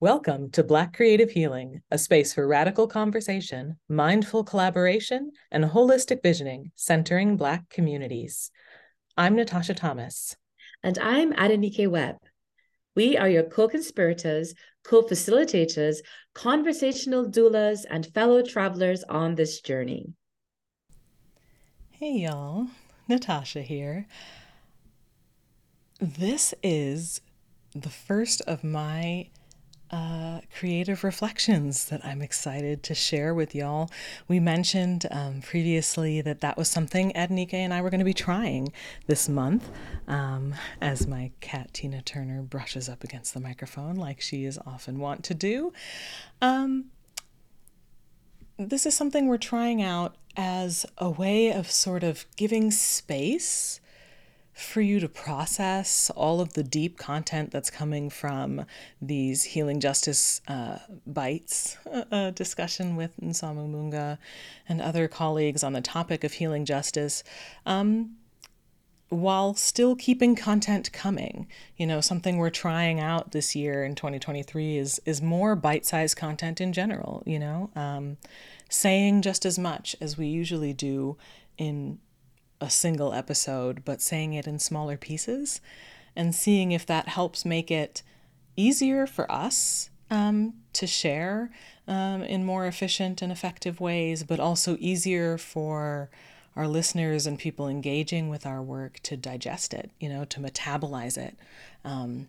Welcome to Black Creative Healing, a space for radical conversation, mindful collaboration, and holistic visioning centering Black communities. I'm Natasha Thomas. And I'm Adenike Webb. We are your co conspirators, co facilitators, conversational doulas, and fellow travelers on this journey. Hey, y'all. Natasha here. This is the first of my uh, creative reflections that I'm excited to share with y'all. We mentioned um, previously that that was something Adenike and I were going to be trying this month um, as my cat Tina Turner brushes up against the microphone like she is often wont to do. Um, this is something we're trying out as a way of sort of giving space for you to process all of the deep content that's coming from these healing justice uh, bites uh, discussion with Nsamu Munga and other colleagues on the topic of healing justice. Um, while still keeping content coming. You know, something we're trying out this year in 2023 is is more bite-sized content in general, you know, um, saying just as much as we usually do in a single episode, but saying it in smaller pieces and seeing if that helps make it easier for us um, to share um, in more efficient and effective ways, but also easier for our listeners and people engaging with our work to digest it, you know, to metabolize it. Um,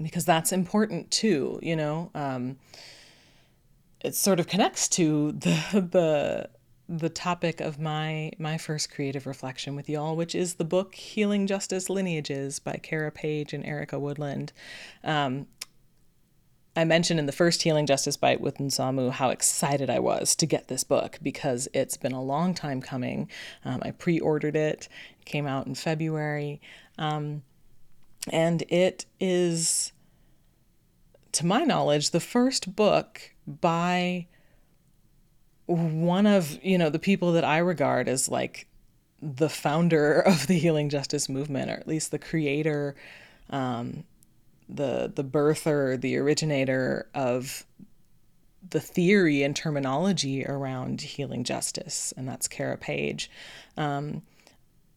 because that's important too, you know. Um, it sort of connects to the the the topic of my my first creative reflection with y'all, which is the book "Healing Justice Lineages" by Cara Page and Erica Woodland. Um, I mentioned in the first Healing Justice Bite with Nsamu how excited I was to get this book because it's been a long time coming. Um, I pre ordered it, it came out in February, um, and it is, to my knowledge, the first book by one of you know the people that I regard as like the founder of the healing justice movement, or at least the creator, um, the the birther, the originator of the theory and terminology around healing justice, and that's Cara Page. Um,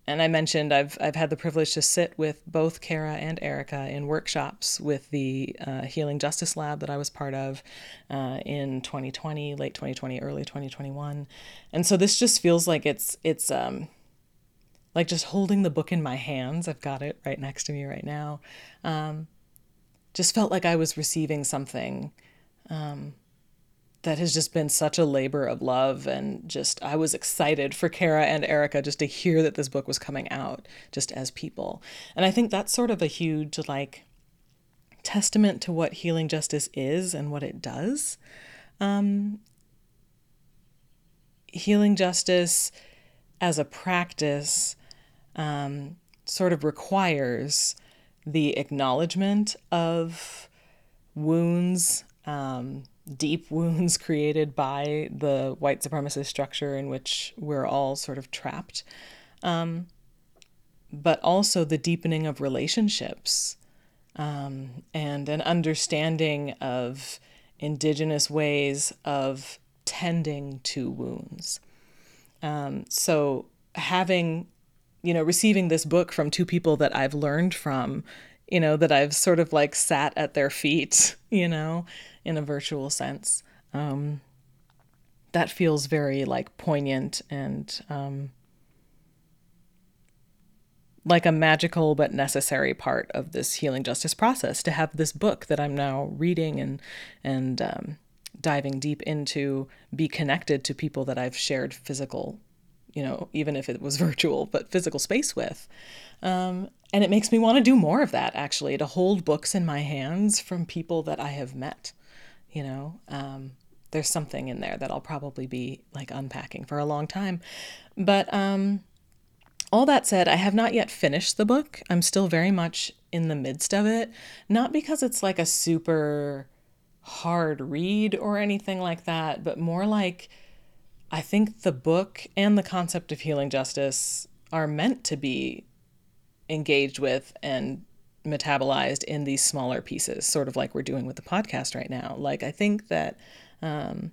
and I mentioned I've I've had the privilege to sit with both Cara and Erica in workshops with the uh, Healing Justice Lab that I was part of uh, in 2020, late 2020, early 2021, and so this just feels like it's it's um, like just holding the book in my hands. I've got it right next to me right now. Um, just felt like I was receiving something. Um, that has just been such a labor of love and just I was excited for Cara and Erica just to hear that this book was coming out just as people. And I think that's sort of a huge like testament to what healing justice is and what it does. Um, healing justice as a practice um, sort of requires the acknowledgement of wounds um, deep wounds created by the white supremacist structure in which we're all sort of trapped, um, but also the deepening of relationships um, and an understanding of indigenous ways of tending to wounds. Um, so having you know receiving this book from two people that I've learned from you know that I've sort of like sat at their feet you know in a virtual sense. Um, that feels very like poignant and um, like a magical but necessary part of this healing justice process to have this book that I'm now reading and and um, diving deep into be connected to people that I've shared physical, you know, even if it was virtual, but physical space with. Um, and it makes me want to do more of that actually, to hold books in my hands from people that I have met you know? Um, there's something in there that i'll probably be like unpacking for a long time. But um, all that said i have not yet finished the book. I'm still very much in the midst of it. Not because it's like a super hard read or anything like that but more like i think the book and the concept of healing justice are meant to be engaged with and metabolized in these smaller pieces, sort of like we're doing with the podcast right now. Like, I think that um,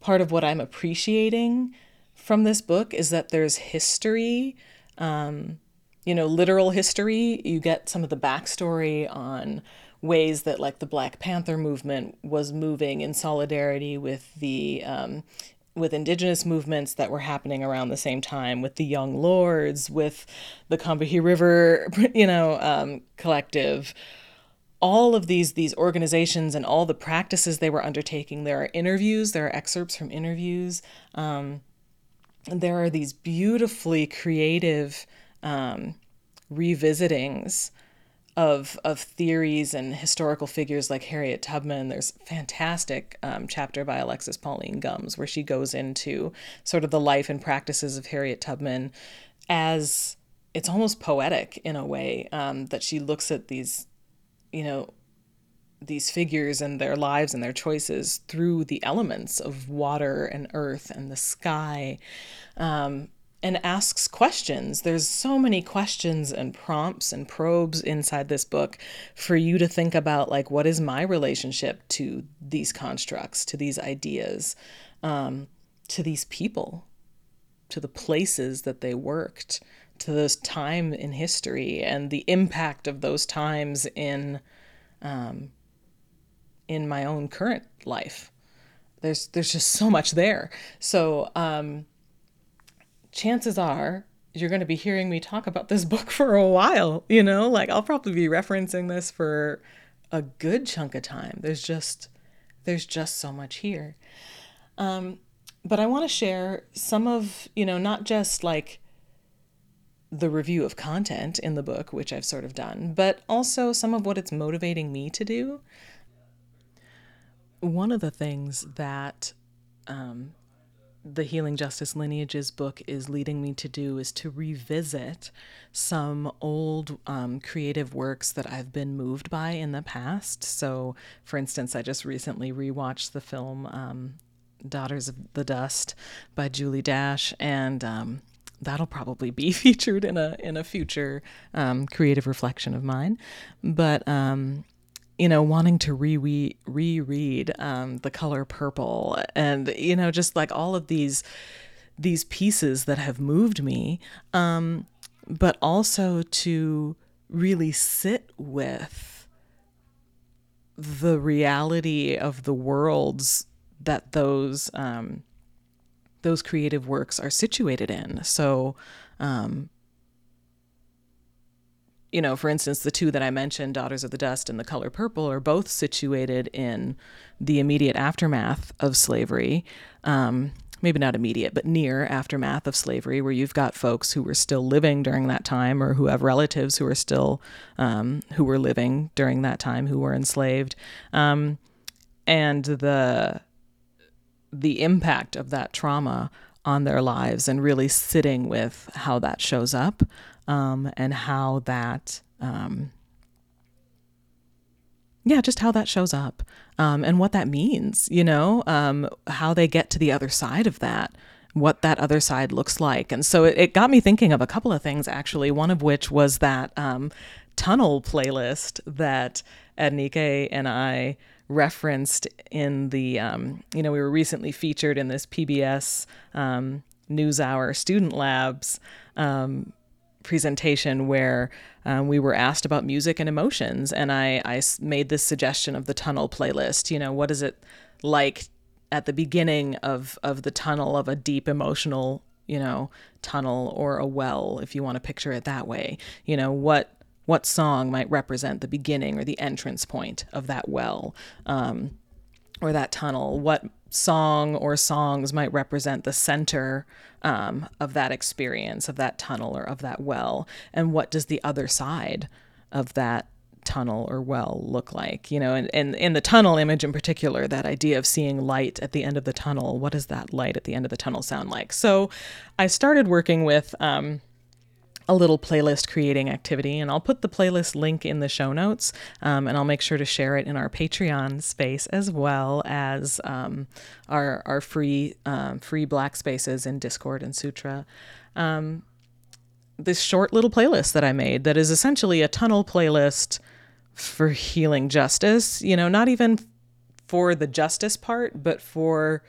part of what I'm appreciating from this book is that there's history, um, you know, literal history. You get some of the backstory on ways that, like, the Black Panther movement was moving in solidarity with the um, with indigenous movements that were happening around the same time with the young lords with the combahee river you know um, collective. All of these these organizations and all the practices they were undertaking there are interviews there are excerpts from interviews um, there are these beautifully creative um, revisitings of of theories and historical figures like Harriet Tubman. There's a fantastic um, chapter by Alexis Pauline Gumbs where she goes into sort of the life and practices of Harriet Tubman as it's almost poetic in a way um, that she looks at these, you know, these figures and their lives and their choices through the elements of water and earth and the sky. Um, and asks questions. There's so many questions and prompts and probes inside this book for you to think about like what is my relationship to these constructs, to these ideas, um, to these people, to the places that they worked, to this time in history and the impact of those times in um, in my own current life. There's there's just so much there. So um, chances are you're going to be hearing me talk about this book for a while, you know? Like I'll probably be referencing this for a good chunk of time. There's just there's just so much here. Um, but I want to share some of, you know, not just like the review of content in the book, which I've sort of done, but also some of what it's motivating me to do. One of the things that um, the Healing Justice Lineages book is leading me to do is to revisit some old um, creative works that I've been moved by in the past. So, for instance, I just recently rewatched the film um, Daughters of the Dust by Julie Dash, and um, that'll probably be featured in a in a future um, creative reflection of mine. But um, you know, wanting to re reread um, the color purple, and you know, just like all of these these pieces that have moved me, um, but also to really sit with the reality of the worlds that those um, those creative works are situated in. So, um, you know, for instance, the two that I mentioned, Daughters of the Dust and The Color Purple, are both situated in the immediate aftermath of slavery. Um, maybe not immediate, but near aftermath of slavery, where you've got folks who were still living during that time or who have relatives who are still, um, who were living during that time who were enslaved. Um, and the, the impact of that trauma on their lives and really sitting with how that shows up um, and how that, um, yeah, just how that shows up um, and what that means, you know, um, how they get to the other side of that, what that other side looks like. And so it, it got me thinking of a couple of things, actually, one of which was that um, tunnel playlist that Adenike and I referenced in the, um, you know, we were recently featured in this PBS um, NewsHour Student Labs um, presentation where um, we were asked about music and emotions, and I, I made this suggestion of the tunnel playlist. You know, what is it like at the beginning of of the tunnel of a deep emotional, you know, tunnel or a well, if you want to picture it that way. You know, what what song might represent the beginning or the entrance point of that well um, or that tunnel? What song or songs might represent the center um, of that experience, of that tunnel or of that well, and what does the other side of that tunnel or well look like? You know and, in the tunnel image in particular that idea of seeing light at the end of the tunnel what does that light at the end of the tunnel sound like? So i started working with um, a little playlist creating activity, and I'll put the playlist link in the show notes, um, and I'll make sure to share it in our Patreon space as well as um, our our free um, free Black spaces in Discord and Sutra. Um, this short little playlist that I made that is essentially a tunnel playlist for healing justice. You know, not even for the justice part, but for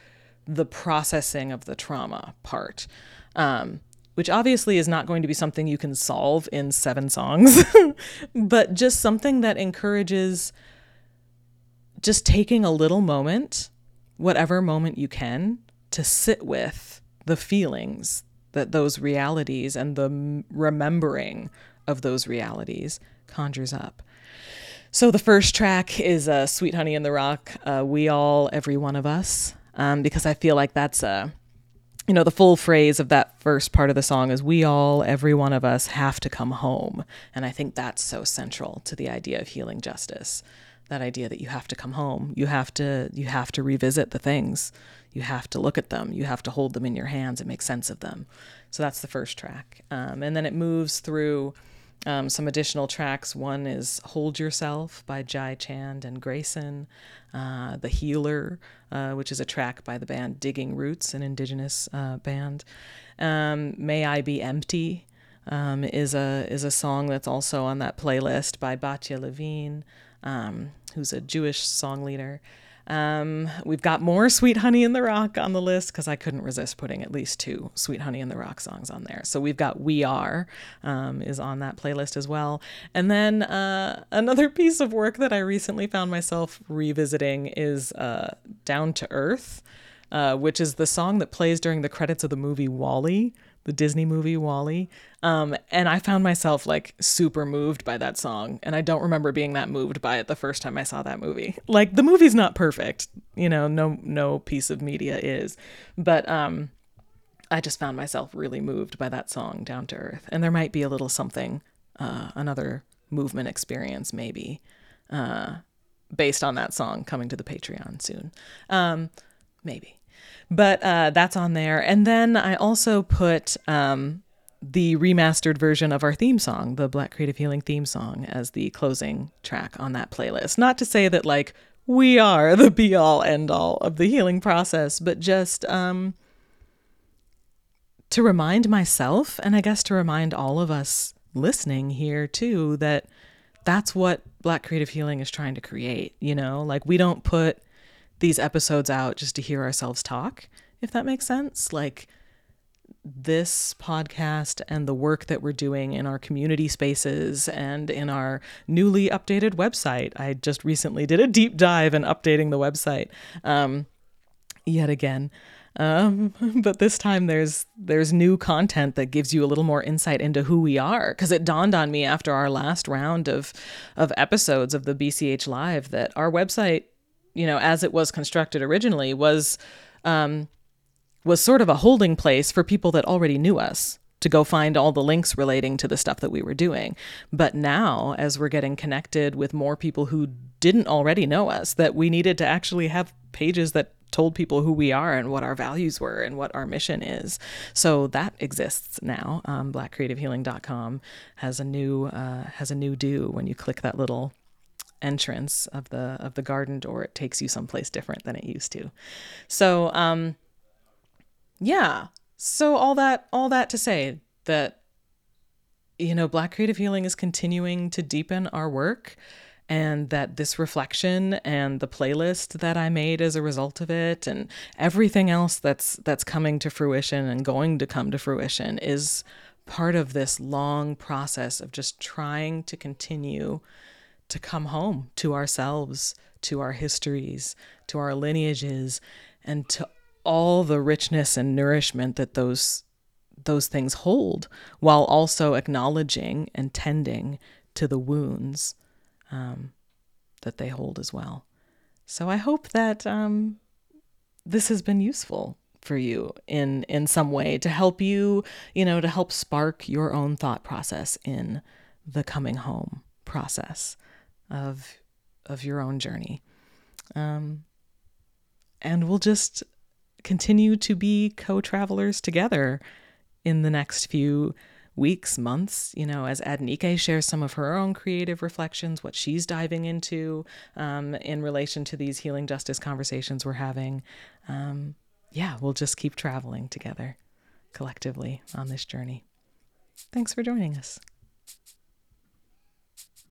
the processing of the trauma part. Um, which obviously is not going to be something you can solve in seven songs, but just something that encourages just taking a little moment, whatever moment you can, to sit with the feelings that those realities and the remembering of those realities conjures up. So the first track is uh, "Sweet Honey in the Rock," uh, "We All, Every One of Us," um, because I feel like that's a you know, the full phrase of that first part of the song is we all, every one of us, have to come home. And I think that's so central to the idea of healing justice. That idea that you have to come home. You have to you have to revisit the things. You have to look at them. You have to hold them in your hands and make sense of them. So that's the first track. Um, and then it moves through um, some additional tracks. One is Hold Yourself by Jai Chand and Grayson. Uh, the Healer, uh, which is a track by the band Digging Roots, an indigenous uh, band. Um, May I Be Empty um, is a is a song that's also on that playlist by Batya Levine, um, who's a Jewish song leader. Um, we've got more Sweet Honey in the Rock on the list because I couldn't resist putting at least two Sweet Honey in the Rock songs on there. So we've got We Are um, is on that playlist as well. And then uh, another piece of work that I recently found myself revisiting is uh, Down to Earth. Uh, which is the song that plays during the credits of the movie WALL-E the Disney movie WALL-E. Um, and I found myself like super moved by that song. And I don't remember being that moved by it the first time I saw that movie. Like the movie's not perfect, you know, no no piece of media is. But um I just found myself really moved by that song, Down to Earth. And there might be a little something, uh, another movement experience maybe, uh, based on that song coming to the Patreon soon. Um, maybe but uh, that's on there. And then I also put um, the remastered version of our theme song, the Black Creative Healing theme song, as the closing track on that playlist. Not to say that like we are the be all end all of the healing process, but just um, to remind myself, and I guess to remind all of us listening here too, that that's what Black Creative Healing is trying to create. You know, like we don't put these episodes out just to hear ourselves talk, if that makes sense. Like this podcast and the work that we're doing in our community spaces and in our newly updated website. I just recently did a deep dive in updating the website um, yet again. Um, but this time there's there's new content that gives you a little more insight into who we are because it dawned on me after our last round of of episodes of the BCH live that our website you know, as it was constructed originally, was um, was sort of a holding place for people that already knew us to go find all the links relating to the stuff that we were doing. But now, as we're getting connected with more people who didn't already know us, that we needed to actually have pages that told people who we are and what our values were and what our mission is. So that exists now. Um, blackcreativehealing.com has a new uh, has a new do when you click that little entrance of the of the garden door it takes you someplace different than it used to. So um yeah. So all that all that to say that you know black creative healing is continuing to deepen our work and that this reflection and the playlist that I made as a result of it and everything else that's that's coming to fruition and going to come to fruition is part of this long process of just trying to continue to come home to ourselves, to our histories, to our lineages, and to all the richness and nourishment that those those things hold, while also acknowledging and tending to the wounds um, that they hold as well. So I hope that um, this has been useful for you in in some way to help you, you know, to help spark your own thought process in the coming home process of of your own journey. Um, and we'll just continue to be co-travelers together in the next few weeks, months, you know, as Adenike shares some of her own creative reflections, what she's diving into um, in relation to these healing justice conversations we're having. Um, yeah, we'll just keep traveling together collectively on this journey. Thanks for joining us.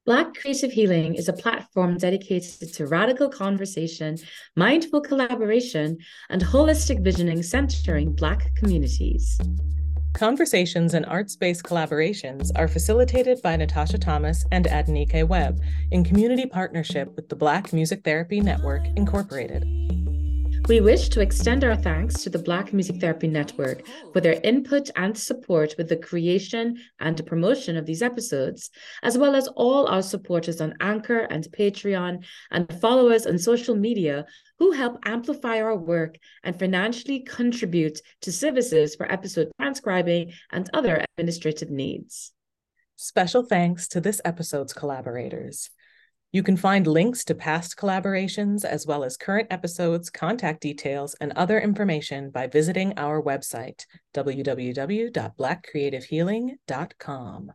Black Creative Healing is a platform dedicated to radical conversation, mindful collaboration, and holistic visioning centering Black communities. Conversations and arts based collaborations are facilitated by Natasha Thomas and Adenike Webb in community partnership with the Black Music Therapy Network, Incorporated. We wish to extend our thanks to the Black Music Therapy Network for their input and support with the creation and promotion of these episodes, as well as all our supporters on Anchor and Patreon and followers on social media who help amplify our work and financially contribute to services for episode transcribing and other administrative needs. Special thanks to this episode's collaborators. You can find links to past collaborations as well as current episodes, contact details, and other information by visiting our website, www.blackcreativehealing.com.